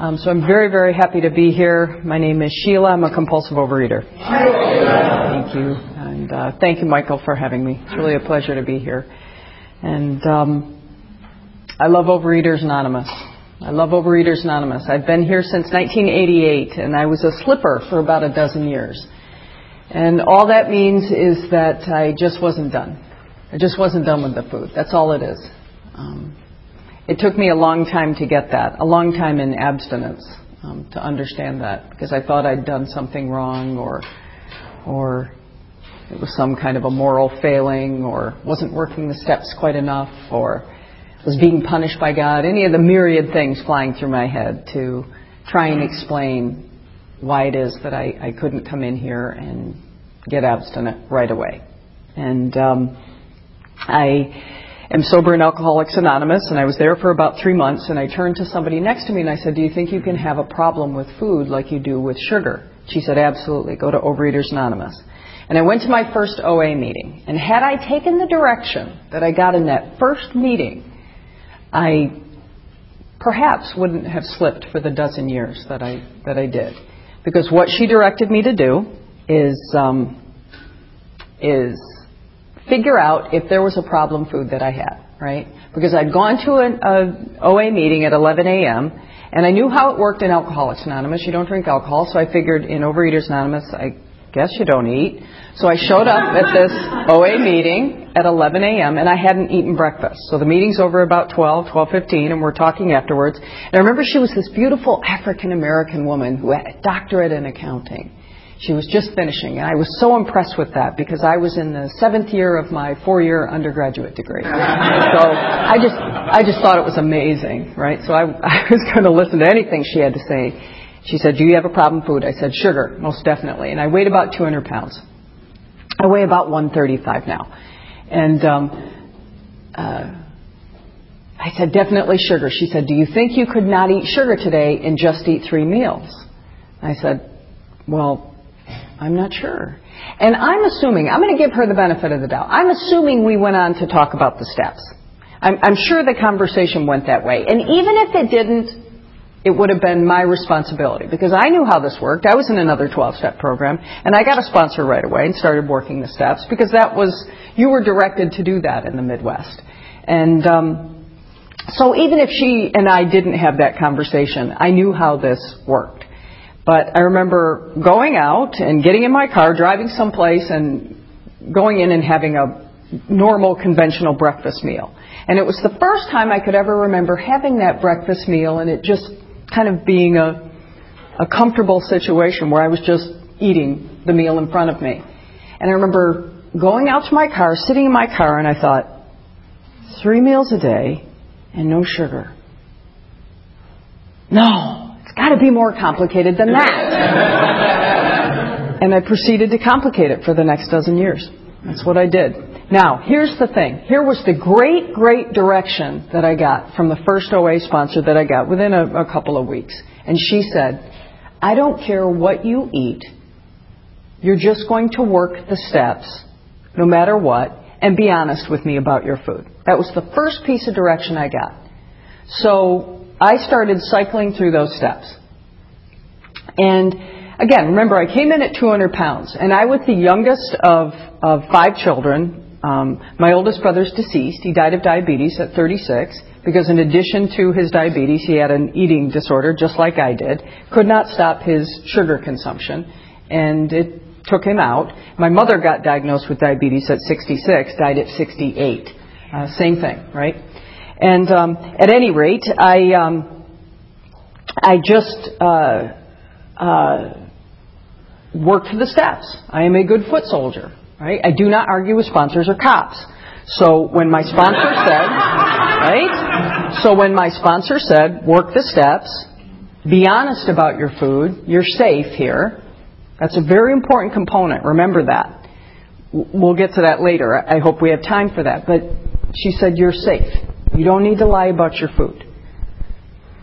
Um, so I'm very, very happy to be here. My name is Sheila. I'm a compulsive overeater. Thank you. And uh, thank you, Michael, for having me. It's really a pleasure to be here. And um, I love Overeaters Anonymous. I love Overeaters Anonymous. I've been here since 1988, and I was a slipper for about a dozen years. And all that means is that I just wasn't done. I just wasn't done with the food. That's all it is. Um, it took me a long time to get that, a long time in abstinence um, to understand that, because I thought I'd done something wrong, or, or it was some kind of a moral failing, or wasn't working the steps quite enough, or was being punished by God. Any of the myriad things flying through my head to try and explain why it is that I, I couldn't come in here and get abstinent right away. And um, I am sober in Alcoholics Anonymous, and I was there for about three months. And I turned to somebody next to me and I said, "Do you think you can have a problem with food like you do with sugar?" She said, "Absolutely. Go to Overeaters Anonymous." And I went to my first OA meeting. And had I taken the direction that I got in that first meeting, I perhaps wouldn't have slipped for the dozen years that I that I did, because what she directed me to do is um, is figure out if there was a problem food that I had, right? Because I'd gone to an a OA meeting at 11 a.m. and I knew how it worked in Alcoholics Anonymous. You don't drink alcohol, so I figured in Overeaters Anonymous, I guess you don't eat. So I showed up at this OA meeting at 11 a.m. and I hadn't eaten breakfast. So the meeting's over about 12, 12:15, and we're talking afterwards. And I remember she was this beautiful African American woman who had a doctorate in accounting. She was just finishing, and I was so impressed with that because I was in the seventh year of my four-year undergraduate degree. so I just, I just thought it was amazing, right? So I, I was going to listen to anything she had to say. She said, "Do you have a problem with food?" I said, "Sugar, most definitely." And I weighed about 200 pounds. I weigh about 135 now, and um, uh, I said, "Definitely sugar." She said, "Do you think you could not eat sugar today and just eat three meals?" I said, "Well." I'm not sure. And I'm assuming, I'm going to give her the benefit of the doubt. I'm assuming we went on to talk about the steps. I'm, I'm sure the conversation went that way. And even if it didn't, it would have been my responsibility because I knew how this worked. I was in another 12 step program and I got a sponsor right away and started working the steps because that was, you were directed to do that in the Midwest. And, um, so even if she and I didn't have that conversation, I knew how this worked. But I remember going out and getting in my car, driving someplace, and going in and having a normal, conventional breakfast meal. And it was the first time I could ever remember having that breakfast meal and it just kind of being a, a comfortable situation where I was just eating the meal in front of me. And I remember going out to my car, sitting in my car, and I thought, three meals a day and no sugar. No, got to be more complicated than that. and I proceeded to complicate it for the next dozen years. That's what I did. Now, here's the thing. Here was the great, great direction that I got from the first OA sponsor that I got within a, a couple of weeks. And she said, I don't care what you eat. You're just going to work the steps, no matter what, and be honest with me about your food. That was the first piece of direction I got. So I started cycling through those steps. And again, remember, I came in at 200 pounds, and I was the youngest of, of five children. Um, my oldest brother's deceased. He died of diabetes at 36 because, in addition to his diabetes, he had an eating disorder just like I did. Could not stop his sugar consumption, and it took him out. My mother got diagnosed with diabetes at 66, died at 68. Uh, same thing, right? And um, at any rate, I um, I just uh, uh, worked the steps. I am a good foot soldier, right? I do not argue with sponsors or cops. So when my sponsor said, right? So when my sponsor said, work the steps, be honest about your food, you're safe here. That's a very important component. Remember that. We'll get to that later. I hope we have time for that. But she said, you're safe. You don't need to lie about your food.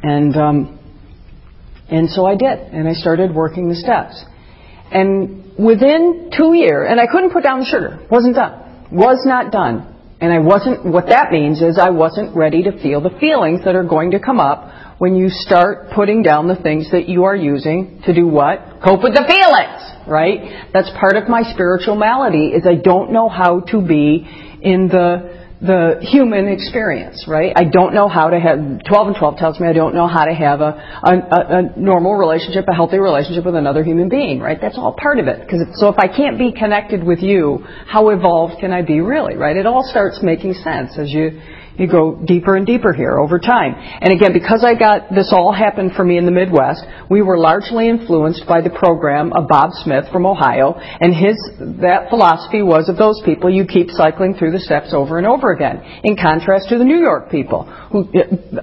And um, and so I did, and I started working the steps. And within two years, and I couldn't put down the sugar, wasn't done, was not done. And I wasn't, what that means is I wasn't ready to feel the feelings that are going to come up when you start putting down the things that you are using to do what? Cope with the feelings, right? That's part of my spiritual malady is I don't know how to be in the the human experience, right? I don't know how to have, 12 and 12 tells me I don't know how to have a, a, a normal relationship, a healthy relationship with another human being, right? That's all part of it. Cause so if I can't be connected with you, how evolved can I be really, right? It all starts making sense as you, you go deeper and deeper here over time. And again, because I got this all happened for me in the Midwest, we were largely influenced by the program of Bob Smith from Ohio, and his that philosophy was of those people you keep cycling through the steps over and over again. In contrast to the New York people, who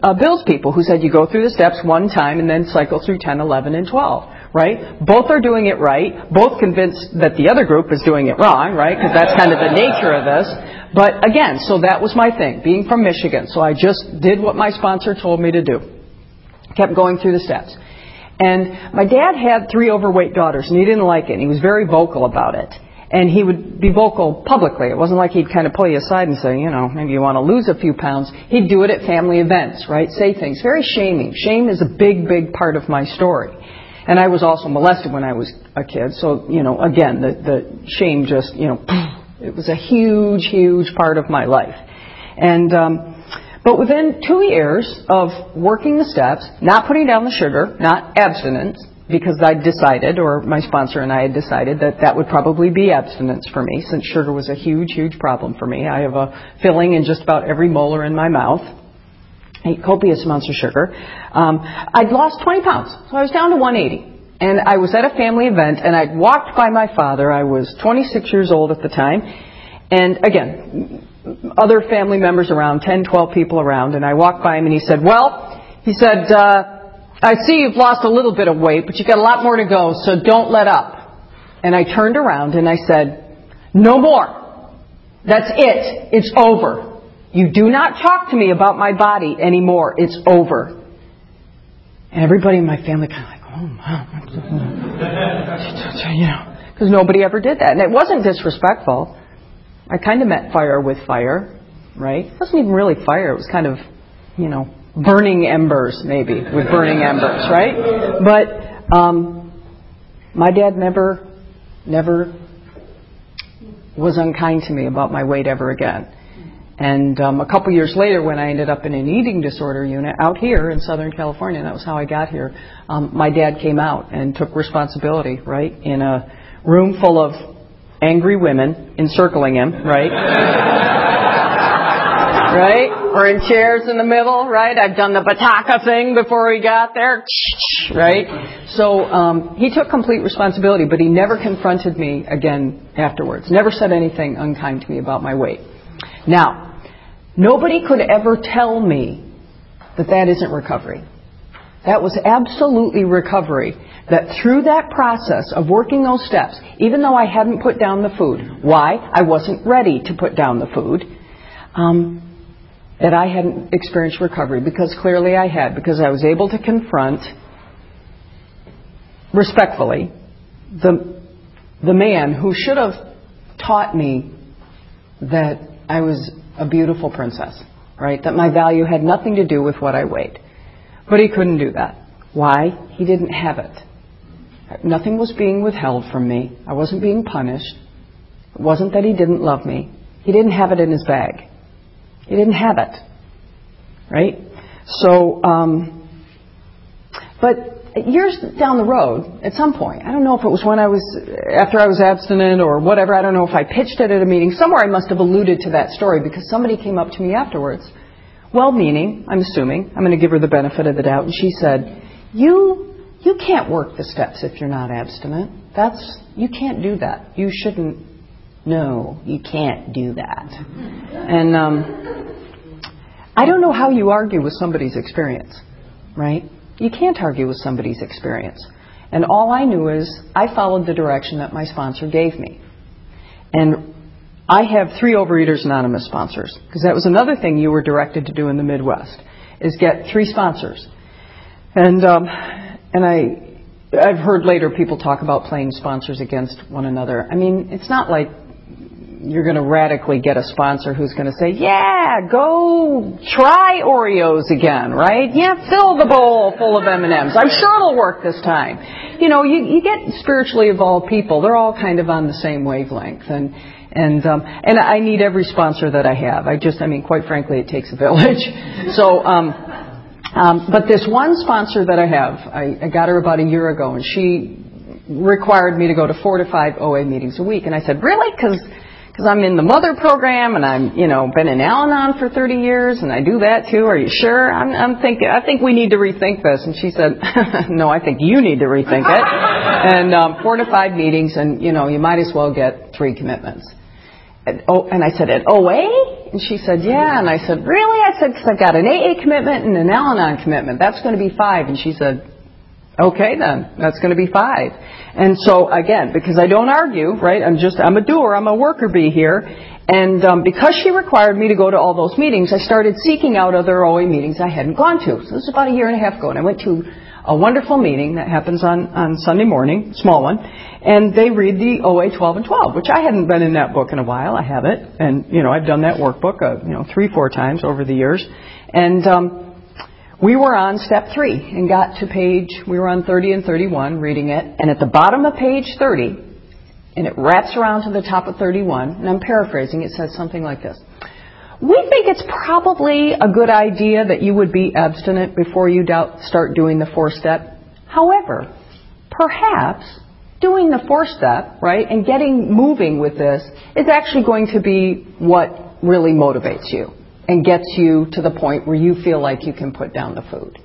uh, Bill's people, who said you go through the steps one time and then cycle through 10, 11, and 12 right? Both are doing it right. Both convinced that the other group is doing it wrong, right? Because that's kind of the nature of this. But again, so that was my thing, being from Michigan. So I just did what my sponsor told me to do. Kept going through the steps. And my dad had three overweight daughters, and he didn't like it. And he was very vocal about it. And he would be vocal publicly. It wasn't like he'd kind of pull you aside and say, you know, maybe you want to lose a few pounds. He'd do it at family events, right? Say things. Very shaming. Shame is a big, big part of my story. And I was also molested when I was a kid. So, you know, again, the, the shame just, you know, it was a huge, huge part of my life. And, um, but within two years of working the steps, not putting down the sugar, not abstinence, because I decided, or my sponsor and I had decided, that that would probably be abstinence for me, since sugar was a huge, huge problem for me. I have a filling in just about every molar in my mouth. Eat copious amounts of sugar. Um, I'd lost 20 pounds, so I was down to 180. And I was at a family event, and I'd walked by my father. I was 26 years old at the time. And again, other family members around, 10, 12 people around, and I walked by him and he said, well, he said, uh, I see you've lost a little bit of weight, but you've got a lot more to go, so don't let up. And I turned around and I said, no more. That's it. It's over. You do not talk to me about my body anymore. It's over. And everybody in my family kind of like, oh, mom. you know, because nobody ever did that. And it wasn't disrespectful. I kind of met fire with fire, right? It wasn't even really fire. It was kind of, you know, burning embers, maybe, with burning embers, right? But um, my dad never, never was unkind to me about my weight ever again. And um, a couple years later, when I ended up in an eating disorder unit out here in Southern California, that was how I got here, um, my dad came out and took responsibility, right, in a room full of angry women encircling him, right? right? Or in chairs in the middle, right? I've done the Bataka thing before we got there, right? So um, he took complete responsibility, but he never confronted me again afterwards. Never said anything unkind to me about my weight. Now, nobody could ever tell me that that isn't recovery. That was absolutely recovery that through that process of working those steps, even though I hadn't put down the food, why? I wasn't ready to put down the food, um, that I hadn't experienced recovery because clearly I had, because I was able to confront respectfully the, the man who should have taught me that I was a beautiful princess, right? That my value had nothing to do with what I weighed. But he couldn't do that. Why? He didn't have it. Nothing was being withheld from me. I wasn't being punished. It wasn't that he didn't love me. He didn't have it in his bag. He didn't have it. Right? So, um, but years down the road, at some point, I don't know if it was when I was, after I was abstinent or whatever, I don't know if I pitched it at a meeting. Somewhere I must have alluded to that story because somebody came up to me afterwards, well meaning, I'm assuming, I'm going to give her the benefit of the doubt, and she said, You you can't work the steps if you're not abstinent. That's you can't do that. You shouldn't. No, you can't do that. And um, I don't know how you argue with somebody's experience, right? You can't argue with somebody's experience. And all I knew is I followed the direction that my sponsor gave me. And I have three Overeaters Anonymous sponsors because that was another thing you were directed to do in the Midwest is get three sponsors. And um, and I I've heard later people talk about playing sponsors against one another. I mean, it's not like you're going to radically get a sponsor who's going to say, yeah, go try Oreos again, right? Yeah, fill the bowl full of M&Ms. I'm sure it'll work this time. You know, you, you get spiritually evolved people. They're all kind of on the same wavelength. And, and, um, and I need every sponsor that I have. I just, I mean, quite frankly, it takes a village. So, um, um, but this one sponsor that I have, I, I got her about a year ago, and she required me to go to four to five OA meetings a week. And I said, really? Because because I'm in the mother program and I'm, you know, been in Al-Anon for 30 years and I do that too. Are you sure? I'm, I'm thinking, I think we need to rethink this. And she said, no, I think you need to rethink it. and um, four to five meetings and, you know, you might as well get three commitments. And, oh, and I said, at OA? And she said, yeah. And I said, really? I said, because I've got an AA commitment and an Al-Anon commitment. That's going to be five. And she said, Okay then, that's going to be five. And so again, because I don't argue, right? I'm just, I'm a doer, I'm a worker bee here. And um, because she required me to go to all those meetings, I started seeking out other OA meetings I hadn't gone to. So this was about a year and a half ago, and I went to a wonderful meeting that happens on, on Sunday morning, small one, and they read the OA 12 and 12, which I hadn't been in that book in a while. I have it, and you know I've done that workbook, uh, you know, three, four times over the years, and um, we were on step three and got to page, we were on 30 and 31 reading it, and at the bottom of page 30, and it wraps around to the top of 31, and I'm paraphrasing, it says something like this. We think it's probably a good idea that you would be abstinent before you start doing the four step. However, perhaps doing the four step, right, and getting moving with this is actually going to be what really motivates you and gets you to the point where you feel like you can put down the food.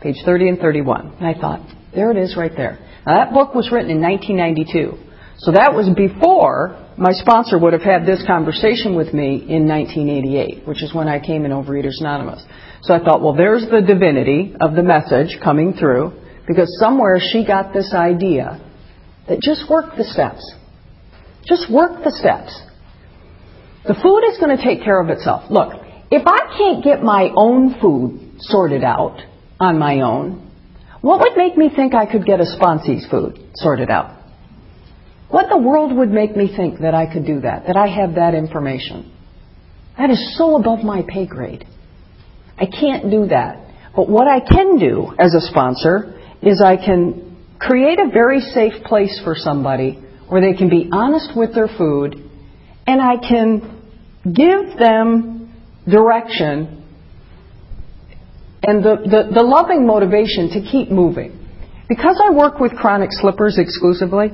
Page 30 and 31. And I thought, there it is right there. Now that book was written in 1992. So that was before my sponsor would have had this conversation with me in 1988, which is when I came in Overeaters Anonymous. So I thought, well, there's the divinity of the message coming through because somewhere she got this idea that just work the steps. Just work the steps. The food is going to take care of itself. Look, if I can't get my own food sorted out on my own, what would make me think I could get a sponsee's food sorted out? What in the world would make me think that I could do that, that I have that information? That is so above my pay grade. I can't do that. But what I can do as a sponsor is I can create a very safe place for somebody where they can be honest with their food and I can give them direction and the, the, the, loving motivation to keep moving. Because I work with chronic slippers exclusively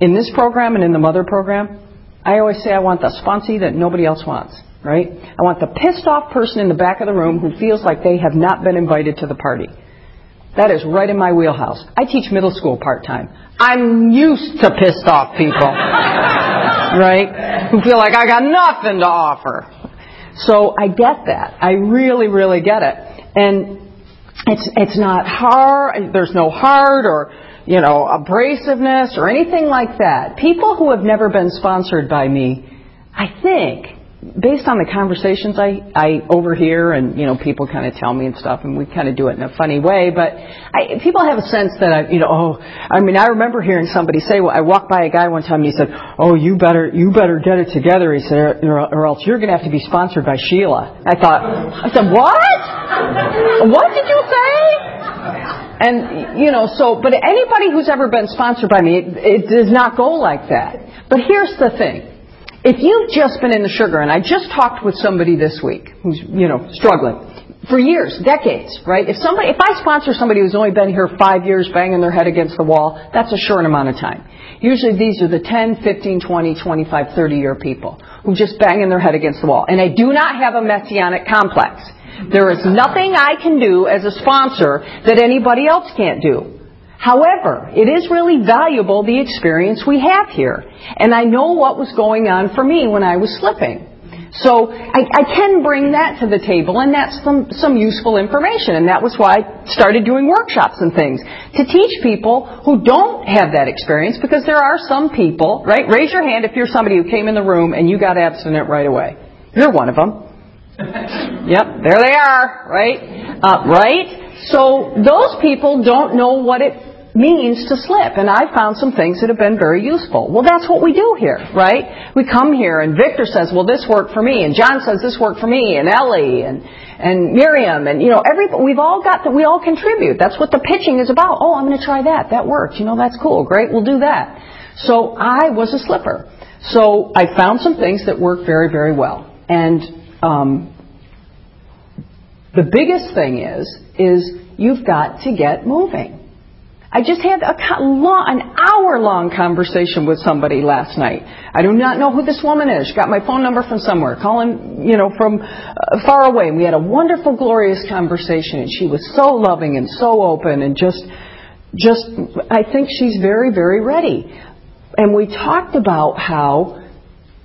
in this program and in the mother program, I always say I want the sponsee that nobody else wants, right? I want the pissed off person in the back of the room who feels like they have not been invited to the party. That is right in my wheelhouse. I teach middle school part time. I'm used to pissed off people. right? Who feel like I got nothing to offer. So I get that. I really, really get it. And it's, it's not hard, there's no hard or, you know, abrasiveness or anything like that. People who have never been sponsored by me, I think, based on the conversations I, I overhear and, you know, people kind of tell me and stuff, and we kind of do it in a funny way, but I, people have a sense that I, you know, oh, I mean, I remember hearing somebody say, well, I walked by a guy one time and he said, oh, you better, you better get it together, he said, or, or else you're going to have to be sponsored by Sheila. I thought, I said, what? what did you say? And, you know, so, but anybody who's ever been sponsored by me, it, it does not go like that. But here's the thing if you've just been in the sugar, and I just talked with somebody this week who's, you know, struggling for years, decades, right? If somebody, if I sponsor somebody who's only been here five years banging their head against the wall, that's a short amount of time. Usually these are the 10, 15, 20, 25, 30 year people who just banging their head against the wall. And I do not have a messianic complex. There is nothing I can do as a sponsor that anybody else can't do. However, it is really valuable the experience we have here. And I know what was going on for me when I was slipping. So I, I, can bring that to the table, and that's some, some useful information. And that was why I started doing workshops and things to teach people who don't have that experience, because there are some people, right? Raise your hand if you're somebody who came in the room and you got abstinent right away. You're one of them. yep, there they are, right? Uh, right? So those people don't know what it means to slip, and I found some things that have been very useful. Well, that's what we do here, right? We come here, and Victor says, "Well, this worked for me," and John says, "This worked for me," and Ellie and and Miriam, and you know, every we've all got that. We all contribute. That's what the pitching is about. Oh, I'm going to try that. That worked. You know, that's cool. Great. We'll do that. So I was a slipper. So I found some things that worked very, very well, and um, the biggest thing is is you've got to get moving. I just had a long, an hour long conversation with somebody last night. I do not know who this woman is. She got my phone number from somewhere, calling, you know, from uh, far away. We had a wonderful, glorious conversation, and she was so loving and so open, and just, just, I think she's very, very ready. And we talked about how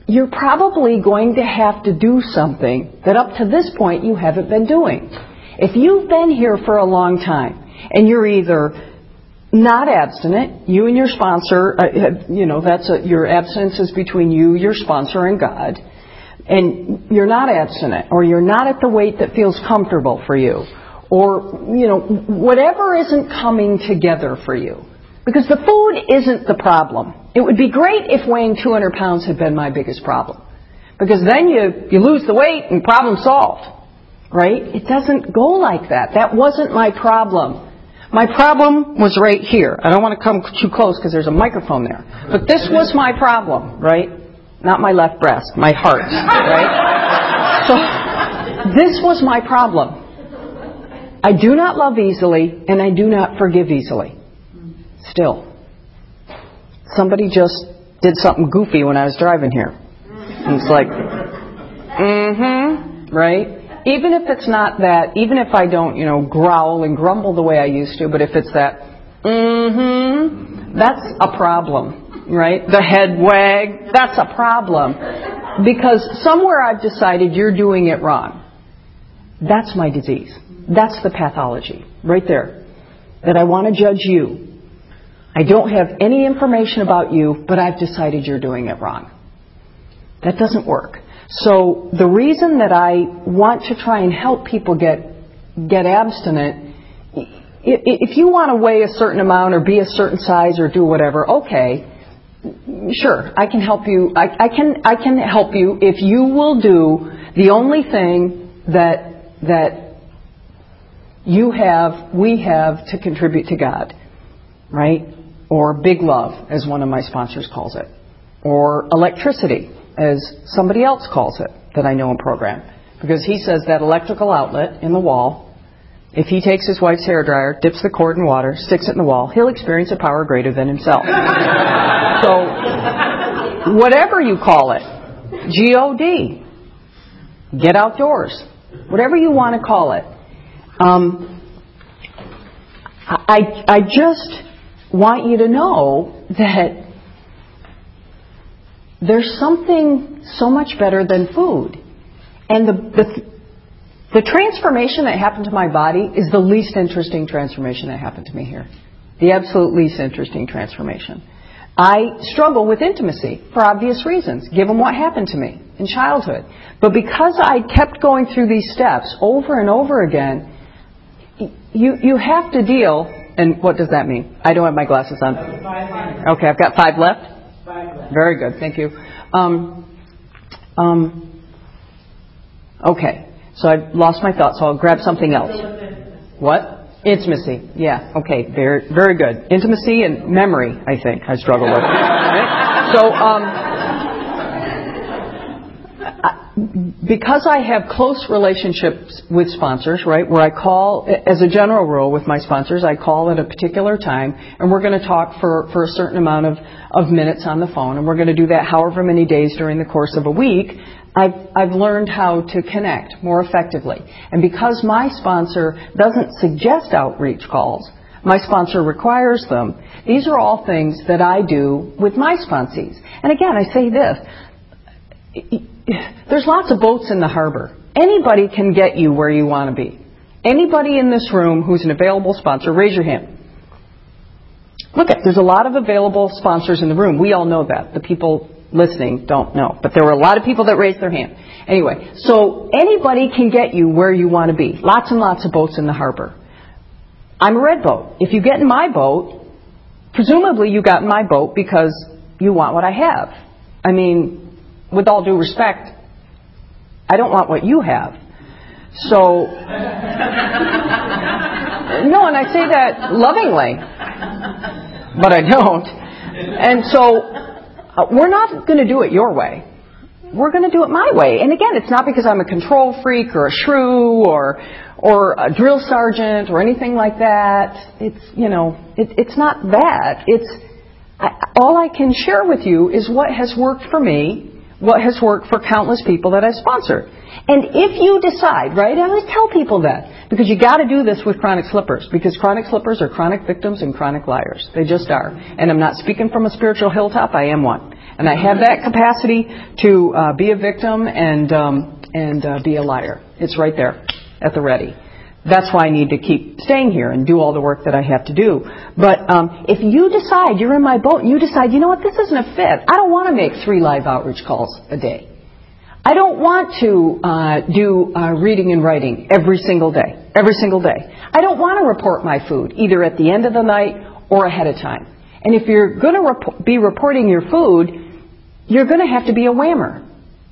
you're probably going to have to do something that up to this point you haven't been doing. If you've been here for a long time and you're either not abstinent. You and your sponsor, uh, you know, that's a, your abstinence is between you, your sponsor, and God. And you're not abstinent, or you're not at the weight that feels comfortable for you, or, you know, whatever isn't coming together for you. Because the food isn't the problem. It would be great if weighing 200 pounds had been my biggest problem. Because then you, you lose the weight and problem solved. Right? It doesn't go like that. That wasn't my problem. My problem was right here. I don't want to come too close because there's a microphone there. But this was my problem, right? Not my left breast, my heart, right? So this was my problem. I do not love easily and I do not forgive easily. Still. Somebody just did something goofy when I was driving here. And it's like, mm-hmm, right? Even if it's not that, even if I don't, you know, growl and grumble the way I used to, but if it's that, mm-hmm, that's a problem, right? The head wag, that's a problem. Because somewhere I've decided you're doing it wrong. That's my disease. That's the pathology, right there. That I want to judge you. I don't have any information about you, but I've decided you're doing it wrong. That doesn't work. So the reason that I want to try and help people get get abstinent, if you want to weigh a certain amount or be a certain size or do whatever, okay, sure, I can help you. I, I can I can help you if you will do the only thing that that you have, we have to contribute to God, right? Or big love, as one of my sponsors calls it, or electricity as somebody else calls it that I know in program. Because he says that electrical outlet in the wall, if he takes his wife's hair dryer, dips the cord in water, sticks it in the wall, he'll experience a power greater than himself. so, whatever you call it, G-O-D, get outdoors, whatever you want to call it. Um, I, I just want you to know that there's something so much better than food. And the, the, the transformation that happened to my body is the least interesting transformation that happened to me here. The absolute least interesting transformation. I struggle with intimacy for obvious reasons, given what happened to me in childhood. But because I kept going through these steps over and over again, you, you have to deal, and what does that mean? I don't have my glasses on. Okay, I've got five left. Very good. Thank you. Um, um, okay. So I've lost my thoughts, so I'll grab something else. What? Intimacy. Yeah. Okay. Very, very good. Intimacy and memory, I think, I struggle with. Right? So, um, because I have close relationships with sponsors, right, where I call, as a general rule with my sponsors, I call at a particular time and we're going to talk for, for a certain amount of, of minutes on the phone and we're going to do that however many days during the course of a week. I've, I've learned how to connect more effectively. And because my sponsor doesn't suggest outreach calls, my sponsor requires them, these are all things that I do with my sponsees. And again, I say this there's lots of boats in the harbor. Anybody can get you where you want to be. Anybody in this room who's an available sponsor, raise your hand. Look, there's a lot of available sponsors in the room. We all know that. The people listening don't know. But there were a lot of people that raised their hand. Anyway, so anybody can get you where you want to be. Lots and lots of boats in the harbor. I'm a red boat. If you get in my boat, presumably you got in my boat because you want what I have. I mean, with all due respect, I don't want what you have. So, no, and I say that lovingly, but I don't. And so, uh, we're not going to do it your way. We're going to do it my way. And again, it's not because I'm a control freak or a shrew or or a drill sergeant or anything like that. It's you know, it, it's not that. It's I, all I can share with you is what has worked for me, what has worked for countless people that I sponsored. And if you decide, right, I always tell people that, because you gotta do this with chronic slippers, because chronic slippers are chronic victims and chronic liars. They just are. And I'm not speaking from a spiritual hilltop, I am one. And I have that capacity to uh, be a victim and, um, and uh, be a liar. It's right there at the ready. That's why I need to keep staying here and do all the work that I have to do. But um, if you decide, you're in my boat, and you decide, you know what, this isn't a fit. I don't want to make three live outreach calls a day. I don't want to uh, do uh, reading and writing every single day, every single day. I don't want to report my food either at the end of the night or ahead of time. And if you're going to rep- be reporting your food, you're going to have to be a whammer.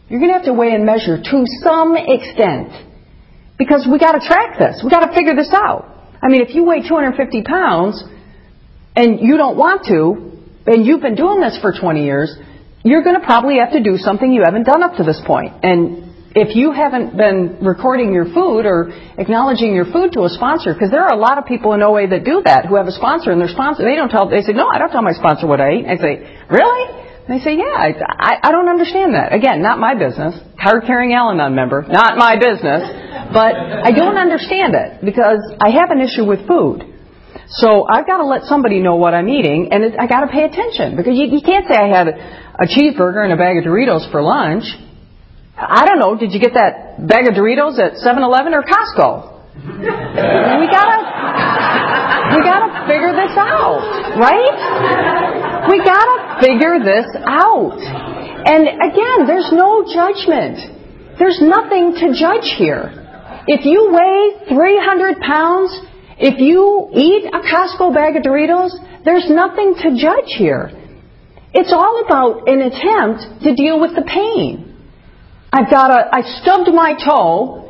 You're going to have to weigh and measure to some extent because we got to track this. We got to figure this out. I mean, if you weigh 250 pounds and you don't want to, and you've been doing this for 20 years, you're going to probably have to do something you haven't done up to this point. And if you haven't been recording your food or acknowledging your food to a sponsor, because there are a lot of people in OA that do that, who have a sponsor, and their sponsor, they don't tell, they say, no, I don't tell my sponsor what I eat. I say, really? And they say, yeah, I, I, I don't understand that. Again, not my business. Card carrying Al-Anon member, not my business. But I don't understand it because I have an issue with food. So I've got to let somebody know what I'm eating, and it, I got to pay attention because you, you can't say I had a cheeseburger and a bag of Doritos for lunch. I don't know. Did you get that bag of Doritos at 7-Eleven or Costco? We gotta, we gotta figure this out, right? We gotta figure this out. And again, there's no judgment. There's nothing to judge here. If you weigh 300 pounds, if you eat a Costco bag of Doritos, there's nothing to judge here. It's all about an attempt to deal with the pain. I've got a, I stubbed my toe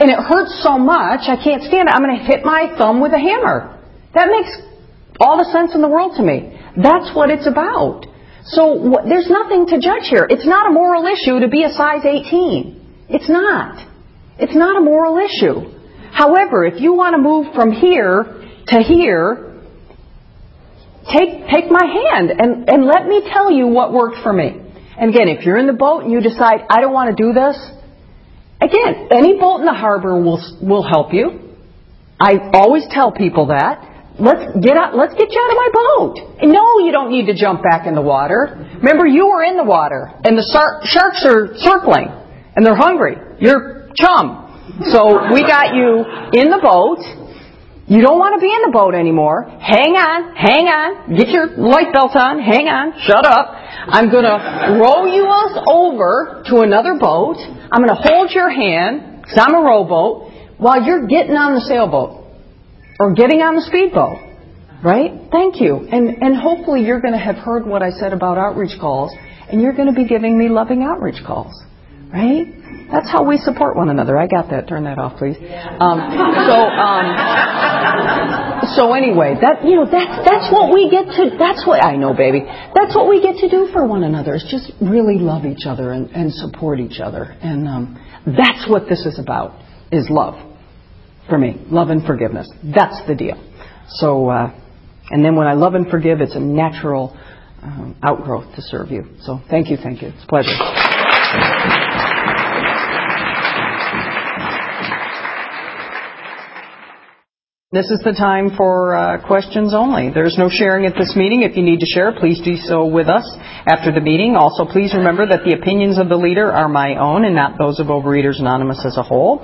and it hurts so much I can't stand it. I'm going to hit my thumb with a hammer. That makes all the sense in the world to me. That's what it's about. So wh- there's nothing to judge here. It's not a moral issue to be a size 18. It's not. It's not a moral issue. However, if you want to move from here to here, take, take my hand and, and let me tell you what worked for me. And again, if you're in the boat and you decide, I don't want to do this, again, any boat in the harbor will, will help you. I always tell people that. Let's get out, let's get you out of my boat. And no, you don't need to jump back in the water. Remember, you were in the water and the sar- sharks are circling and they're hungry. You're chum. So we got you in the boat you don't want to be in the boat anymore. Hang on, hang on. Get your light belt on. Hang on. Shut up. I'm going to row you us over to another boat. I'm going to hold your hand, because I'm a rowboat, while you're getting on the sailboat or getting on the speedboat. Right? Thank you. And, and hopefully you're going to have heard what I said about outreach calls, and you're going to be giving me loving outreach calls. Right? That's how we support one another. I got that. Turn that off, please. Um, so, um, so anyway, that you know, that's that's what we get to. That's what I know, baby. That's what we get to do for one another. Is just really love each other and, and support each other, and um, that's what this is about. Is love for me, love and forgiveness. That's the deal. So, uh, and then when I love and forgive, it's a natural um, outgrowth to serve you. So, thank you, thank you. It's a pleasure. This is the time for uh, questions only. There's no sharing at this meeting. If you need to share, please do so with us after the meeting. Also, please remember that the opinions of the leader are my own and not those of Overeaters Anonymous as a whole.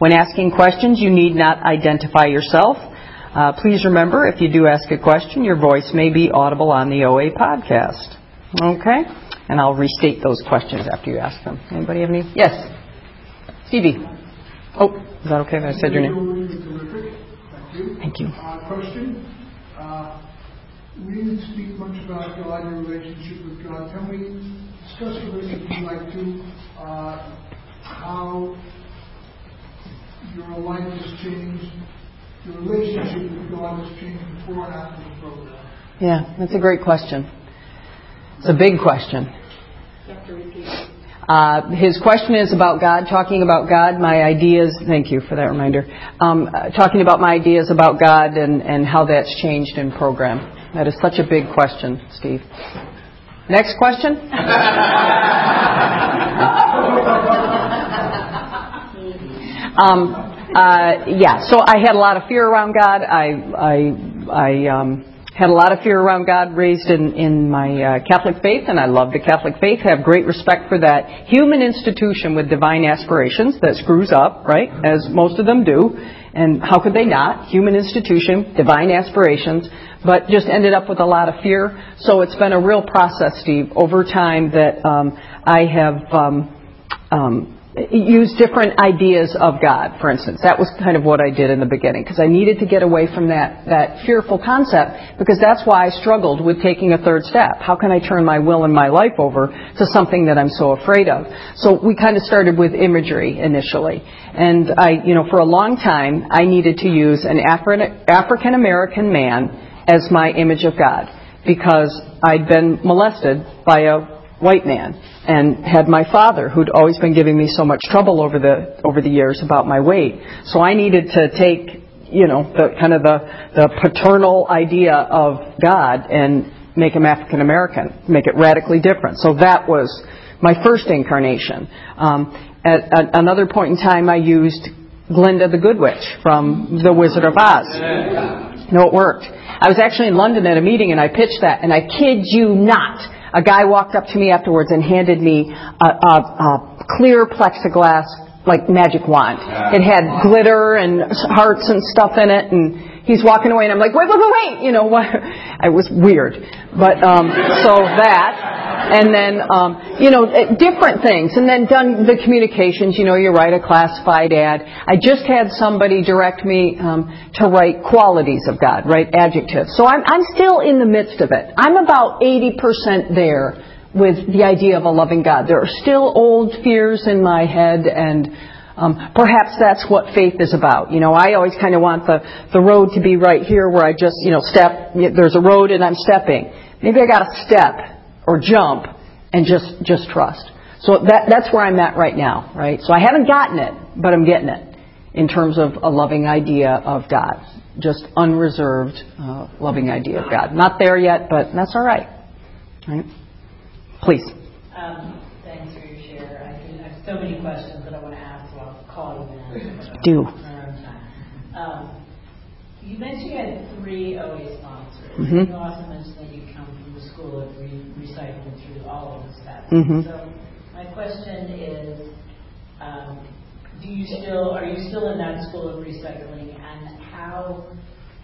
When asking questions, you need not identify yourself. Uh, please remember, if you do ask a question, your voice may be audible on the OA podcast. Okay? And I'll restate those questions after you ask them. Anybody have any? Yes. Stevie. Oh, is that okay I said your name? You. Thank you. Uh, question. Uh, we didn't speak much about God, your relationship with God. Tell me, discuss with us if you'd like to, uh, how your life has changed, your relationship with God has changed before and after the program. Yeah, that's a great question. It's a big question. Uh, his question is about God, talking about God, my ideas, thank you for that reminder, um, uh, talking about my ideas about God and, and how that's changed in program. That is such a big question, Steve. Next question? um, uh, yeah, so I had a lot of fear around God. I, I, I um, had a lot of fear around God, raised in, in my uh, Catholic faith, and I love the Catholic faith, have great respect for that human institution with divine aspirations that screws up, right, as most of them do. And how could they not? Human institution, divine aspirations, but just ended up with a lot of fear. So it's been a real process, Steve, over time that um, I have um, um, use different ideas of God, for instance. That was kind of what I did in the beginning because I needed to get away from that, that fearful concept because that's why I struggled with taking a third step. How can I turn my will and my life over to something that I'm so afraid of? So we kind of started with imagery initially. And I, you know, for a long time, I needed to use an Afri- African American man as my image of God because I'd been molested by a white man and had my father who'd always been giving me so much trouble over the over the years about my weight. So i needed to take you know the kind of the the paternal idea of god and make him african american make it radically different. So that was my first incarnation. Um, at, at another point in time i used glinda the good witch from the wizard of oz. No it worked. I was actually in london at a meeting and i pitched that and i kid you not a guy walked up to me afterwards and handed me a, a, a clear plexiglass like magic wand. It had glitter and hearts and stuff in it, and he's walking away, and I'm like, wait, wait, wait, wait, you know what? I was weird, but um, so that. And then, um, you know, eh, different things. And then done the communications, you know, you write a classified ad. I just had somebody direct me um, to write qualities of God, write adjectives. So I'm, I'm still in the midst of it. I'm about 80% there with the idea of a loving God. There are still old fears in my head and um, perhaps that's what faith is about. You know, I always kind of want the, the road to be right here where I just, you know, step, there's a road and I'm stepping. Maybe I got to step or jump and just just trust. So that that's where I'm at right now, right? So I haven't gotten it, but I'm getting it in terms of a loving idea of God, just unreserved uh, loving idea of God. Not there yet, but that's all right. Right? Please. Um, thanks for your share. I, I, have so many questions that I want to ask, so I'll call you in. Do. Um, you mentioned you had three OA sponsors. Mm-hmm. You also mentioned that you come from the school of re- recycling through all of the steps. Mm-hmm. So my question is, um, do you still are you still in that school of recycling, and how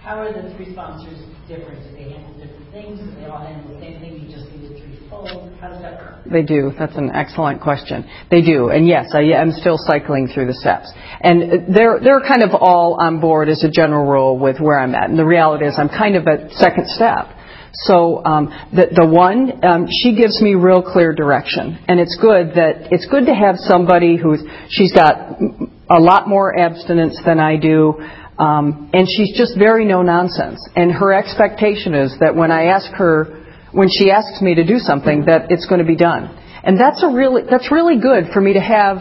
how are the three sponsors different? Do they handle different things? Do they all handle the same thing? You just need a threefold. How does that work? They do. That's an excellent question. They do, and yes, I am still cycling through the steps, and they're they're kind of all on board as a general rule with where I'm at. And the reality is, I'm kind of at second step. So um, the the one um, she gives me real clear direction, and it's good that it's good to have somebody who's she's got a lot more abstinence than I do. Um, and she's just very no nonsense. And her expectation is that when I ask her, when she asks me to do something, that it's going to be done. And that's a really, that's really good for me to have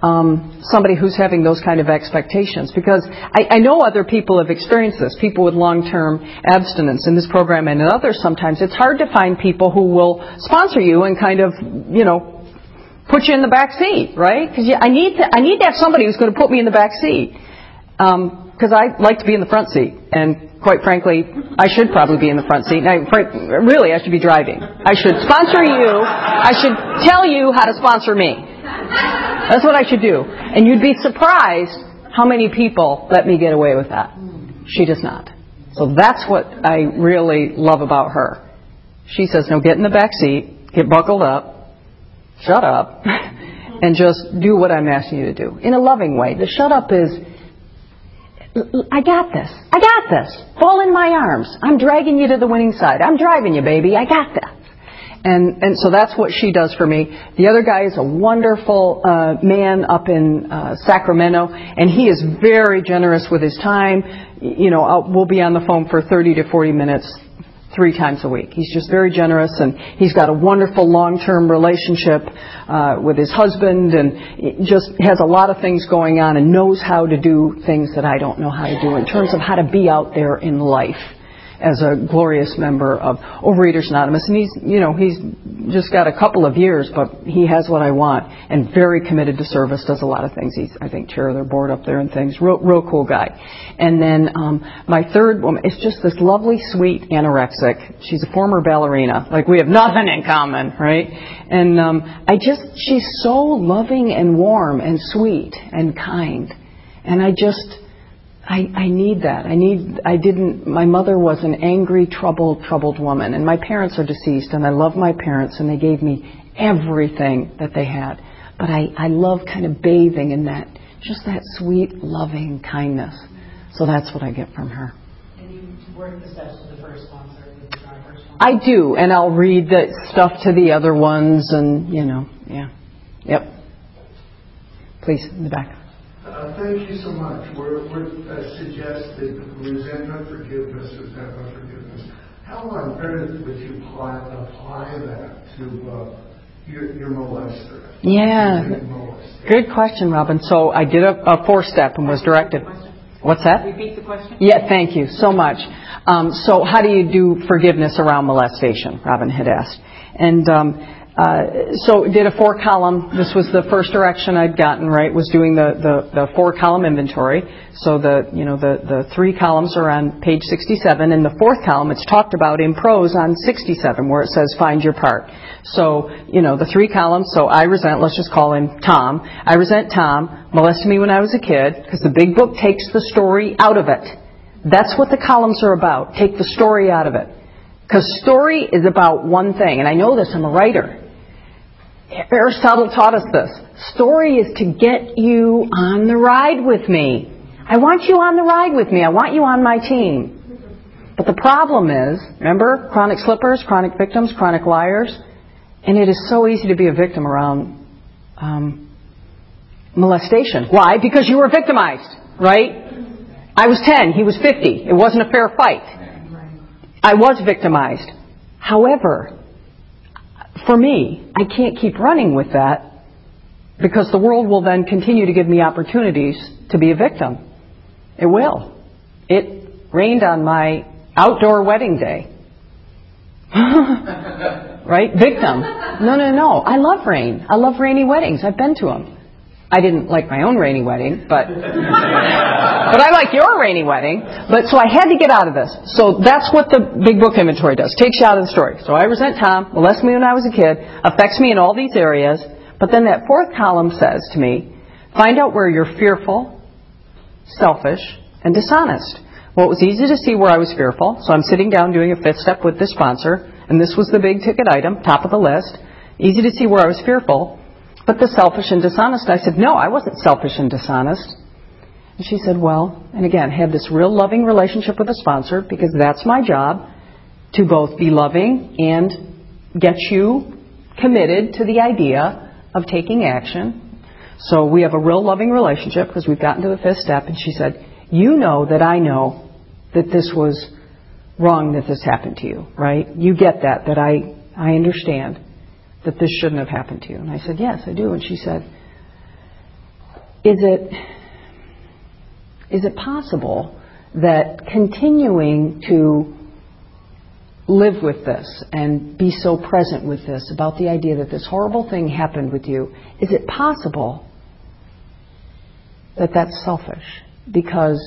um, somebody who's having those kind of expectations because I, I know other people have experienced this. People with long-term abstinence in this program and in others. Sometimes it's hard to find people who will sponsor you and kind of, you know, put you in the back seat, right? Because I need to, I need to have somebody who's going to put me in the back seat. Because I like to be in the front seat, and quite frankly, I should probably be in the front seat. And I, really, I should be driving. I should sponsor you. I should tell you how to sponsor me. That's what I should do. And you'd be surprised how many people let me get away with that. She does not. So that's what I really love about her. She says, no, get in the back seat, get buckled up, shut up, and just do what I'm asking you to do in a loving way. The shut up is, I got this. I got this. Fall in my arms. I'm dragging you to the winning side. I'm driving you, baby. I got this. And, and so that's what she does for me. The other guy is a wonderful uh, man up in uh, Sacramento, and he is very generous with his time. You know, I'll, we'll be on the phone for 30 to 40 minutes three times a week. He's just very generous, and he's got a wonderful long-term relationship uh, with his husband, and just has a lot of things going on, and knows how to do things that I don't know how to do in terms of how to be out there in life as a glorious member of Overeaters Anonymous. And he's, you know, he's just got a couple of years, but he has what I want and very committed to service, does a lot of things. He's, I think, chair of their board up there and things. Real, real cool guy. And then um, my third woman is just this lovely, sweet anorexic. She's a former ballerina. Like we have nothing in common, right? And um, I just, she's so loving and warm and sweet and kind. And I just, I, I need that. I need, I didn't, my mother was an angry, troubled, troubled woman. And my parents are deceased, and I love my parents, and they gave me everything that they had. But I, I love kind of bathing in that, just that sweet, loving kindness. So that's what I get from her. And you work the steps with the first sponsor, with the first sponsor? I do, and I'll read the stuff to the other ones, and, you know, yeah. Yep. Please, in the back. Uh, thank you so much. We're, we're uh, suggested resentment, forgiveness, resentment, forgiveness. How on earth would you apply, apply that to uh, your, your molester? Yeah. Your molester? Good question, Robin. So I did a, a four step and was directed. What's that? Repeat the question? Yeah, thank you so much. Um, so how do you do forgiveness around molestation? Robin had asked. And um, uh, so did a four column. This was the first direction I'd gotten. Right, was doing the, the, the four column inventory. So the you know the the three columns are on page 67, and the fourth column it's talked about in prose on 67, where it says find your part. So you know the three columns. So I resent. Let's just call him Tom. I resent Tom molested me when I was a kid because the big book takes the story out of it. That's what the columns are about. Take the story out of it. Because story is about one thing, and I know this, I'm a writer. Aristotle taught us this. Story is to get you on the ride with me. I want you on the ride with me. I want you on my team. But the problem is, remember, chronic slippers, chronic victims, chronic liars? And it is so easy to be a victim around um, molestation. Why? Because you were victimized, right? I was 10, he was 50. It wasn't a fair fight. I was victimized. However, for me, I can't keep running with that because the world will then continue to give me opportunities to be a victim. It will. It rained on my outdoor wedding day. right? Victim. No, no, no. I love rain. I love rainy weddings. I've been to them. I didn't like my own rainy wedding, but but I like your rainy wedding. But so I had to get out of this. So that's what the big book inventory does. Takes you out of the story. So I resent Tom, molested me when I was a kid, affects me in all these areas. But then that fourth column says to me, find out where you're fearful, selfish, and dishonest. Well, it was easy to see where I was fearful. So I'm sitting down doing a fifth step with this sponsor, and this was the big ticket item, top of the list. Easy to see where I was fearful. But the selfish and dishonest, I said, no, I wasn't selfish and dishonest. And she said, well, and again, had this real loving relationship with the sponsor because that's my job to both be loving and get you committed to the idea of taking action. So we have a real loving relationship because we've gotten to the fifth step. And she said, you know that I know that this was wrong that this happened to you, right? You get that, that I, I understand that this shouldn't have happened to you? And I said, Yes, I do. And she said, Is it, is it possible that continuing to live with this and be so present with this about the idea that this horrible thing happened with you, is it possible that that's selfish? Because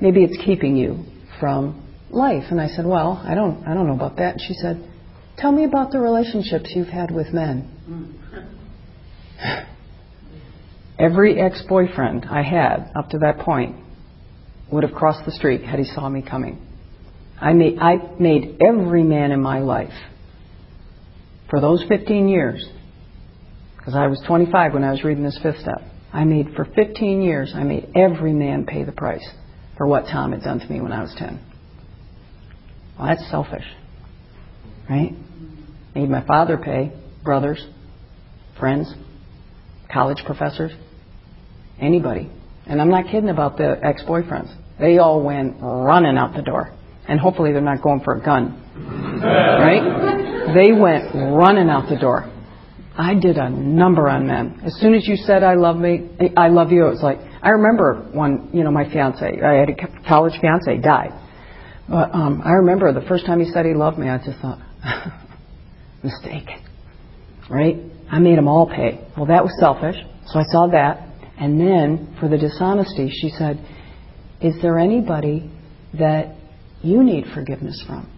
maybe it's keeping you from life. And I said, Well, I don't, I don't know about that. And she said, Tell me about the relationships you've had with men. Mm. Every ex boyfriend I had up to that point would have crossed the street had he saw me coming. I made, I made every man in my life for those 15 years, because I was 25 when I was reading this fifth step. I made for 15 years, I made every man pay the price for what Tom had done to me when I was 10. Well, that's selfish, right? Made my father pay, brothers, friends, college professors, anybody. And I'm not kidding about the ex boyfriends. They all went running out the door. And hopefully they're not going for a gun. Right? They went running out the door. I did a number on men. As soon as you said I love me, I love you, it was like I remember one, you know, my fiance, I had a college fiance died. But um I remember the first time he said he loved me, I just thought mistake. Right? I made them all pay. Well, that was selfish. So I saw that. And then for the dishonesty, she said, Is there anybody that you need forgiveness from?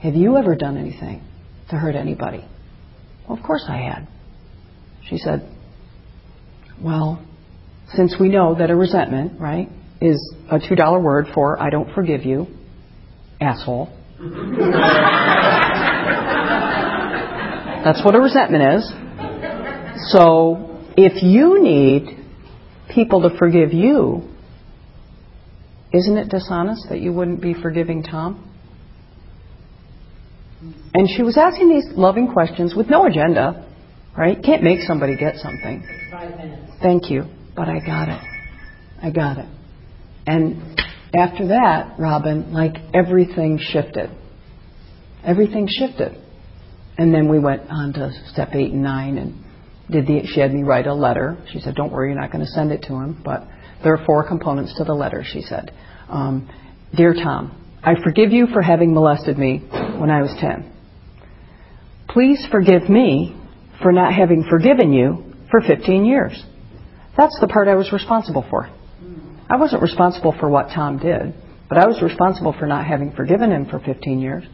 Have you ever done anything to hurt anybody? Well, of course I had. She said, Well, since we know that a resentment, right, is a $2 word for I don't forgive you, asshole. That's what a resentment is. So if you need people to forgive you, isn't it dishonest that you wouldn't be forgiving Tom? And she was asking these loving questions with no agenda, right? Can't make somebody get something. Five minutes. Thank you, but I got it. I got it. And after that, Robin, like everything shifted. Everything shifted. And then we went on to step eight and nine and did the, she had me write a letter. She said, don't worry, you're not going to send it to him, but there are four components to the letter, she said. Um, Dear Tom, I forgive you for having molested me when I was 10. Please forgive me for not having forgiven you for 15 years. That's the part I was responsible for. I wasn't responsible for what Tom did, but I was responsible for not having forgiven him for 15 years.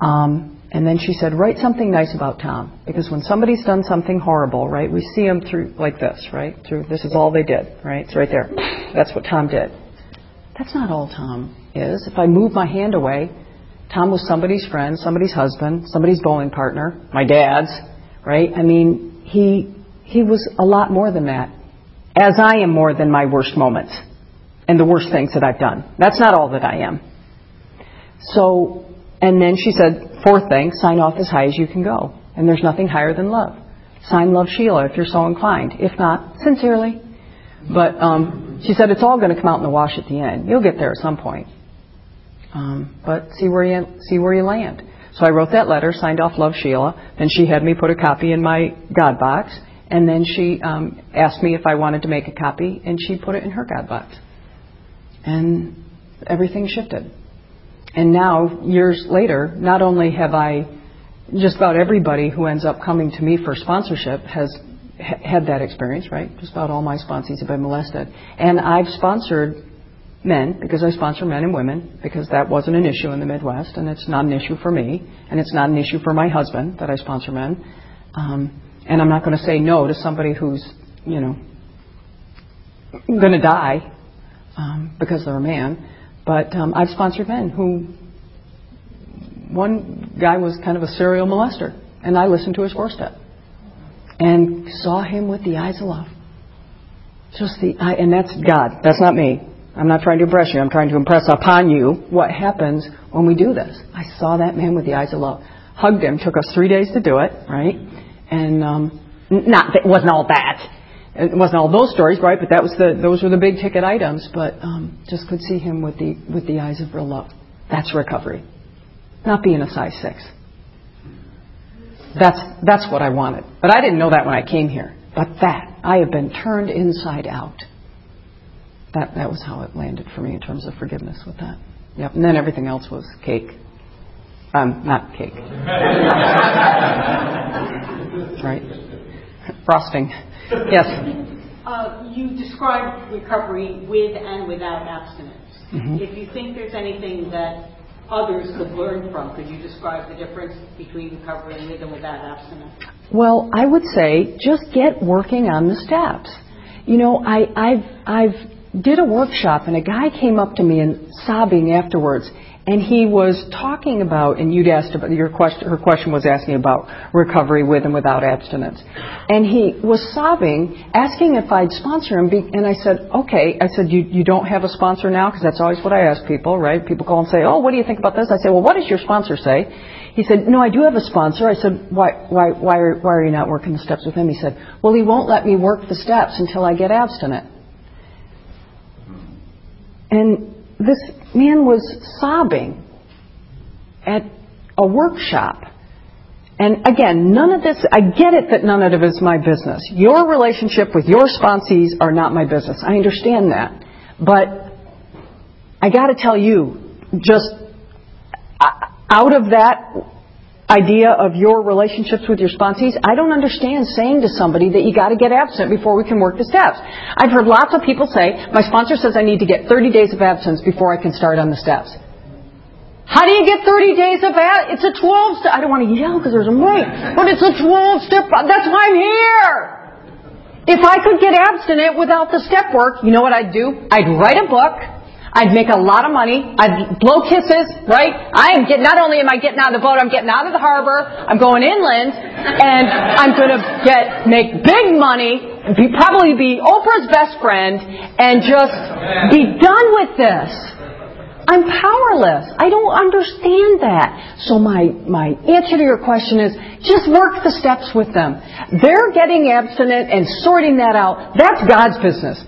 Um, and then she said, write something nice about Tom. Because when somebody's done something horrible, right, we see them through like this, right? Through this is all they did, right? It's right there. That's what Tom did. That's not all Tom is. If I move my hand away, Tom was somebody's friend, somebody's husband, somebody's bowling partner, my dad's, right? I mean, he he was a lot more than that. As I am more than my worst moments and the worst things that I've done. That's not all that I am. So, and then she said, fourth thing, sign off as high as you can go. And there's nothing higher than love. Sign Love Sheila if you're so inclined. If not, sincerely. But um, she said it's all going to come out in the wash at the end. You'll get there at some point. Um, but see where you see where you land. So I wrote that letter, signed off Love Sheila. Then she had me put a copy in my God box, and then she um, asked me if I wanted to make a copy, and she put it in her God box. And everything shifted. And now, years later, not only have I, just about everybody who ends up coming to me for sponsorship has ha- had that experience, right? Just about all my sponsees have been molested. And I've sponsored men, because I sponsor men and women, because that wasn't an issue in the Midwest, and it's not an issue for me, and it's not an issue for my husband that I sponsor men. Um, and I'm not going to say no to somebody who's, you know, going to die um, because they're a man. But um, I've sponsored men who, one guy was kind of a serial molester, and I listened to his four step and saw him with the eyes of love. Just the, I, and that's God. That's not me. I'm not trying to impress you. I'm trying to impress upon you what happens when we do this. I saw that man with the eyes of love. Hugged him. Took us three days to do it, right? And um, not it wasn't all that. It wasn't all those stories, right? But that was the those were the big ticket items. But um, just could see him with the with the eyes of real love. That's recovery. Not being a size six. That's that's what I wanted. But I didn't know that when I came here. But that I have been turned inside out. That that was how it landed for me in terms of forgiveness with that. Yep. And then everything else was cake. Um, not cake. right. Frosting. Yes. Uh, you described recovery with and without abstinence. Mhm. If you think there's anything that others could learn from, could you describe the difference between recovery with and without abstinence? Well, I would say just get working on the steps. You know, I, I've I've did a workshop, and a guy came up to me and sobbing afterwards, and he was talking about, and you'd asked about your question. Her question was asking about recovery with and without abstinence, and he was sobbing, asking if I'd sponsor him. And I said, okay. I said, you you don't have a sponsor now because that's always what I ask people, right? People call and say, oh, what do you think about this? I say, well, what does your sponsor say? He said, no, I do have a sponsor. I said, why why why are, why are you not working the steps with him? He said, well, he won't let me work the steps until I get abstinent. And this man was sobbing at a workshop. And again, none of this, I get it that none of it is my business. Your relationship with your sponsees are not my business. I understand that. But I gotta tell you, just uh, out of that idea of your relationships with your sponsees, I don't understand saying to somebody that you got to get absent before we can work the steps. I've heard lots of people say, my sponsor says I need to get 30 days of absence before I can start on the steps. How do you get 30 days of absence? It's a 12 step. I don't want to yell because there's a mic, but it's a 12 step. That's why I'm here. If I could get abstinent without the step work, you know what I'd do? I'd write a book I'd make a lot of money. I'd blow kisses, right? I am getting, not only am I getting out of the boat, I'm getting out of the harbor. I'm going inland and I'm going to get, make big money, be, probably be Oprah's best friend and just be done with this. I'm powerless. I don't understand that. So my, my answer to your question is just work the steps with them. They're getting abstinent and sorting that out. That's God's business.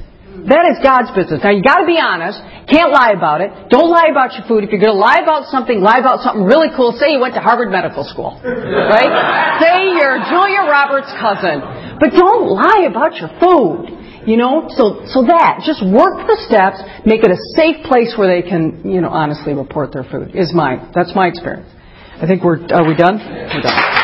That is God's business. Now you gotta be honest. Can't lie about it. Don't lie about your food. If you're gonna lie about something, lie about something really cool. Say you went to Harvard Medical School. Right? Say you're Julia Roberts' cousin. But don't lie about your food. You know, so, so that, just work the steps, make it a safe place where they can, you know, honestly report their food, is my, that's my experience. I think we're, are we done? We're done.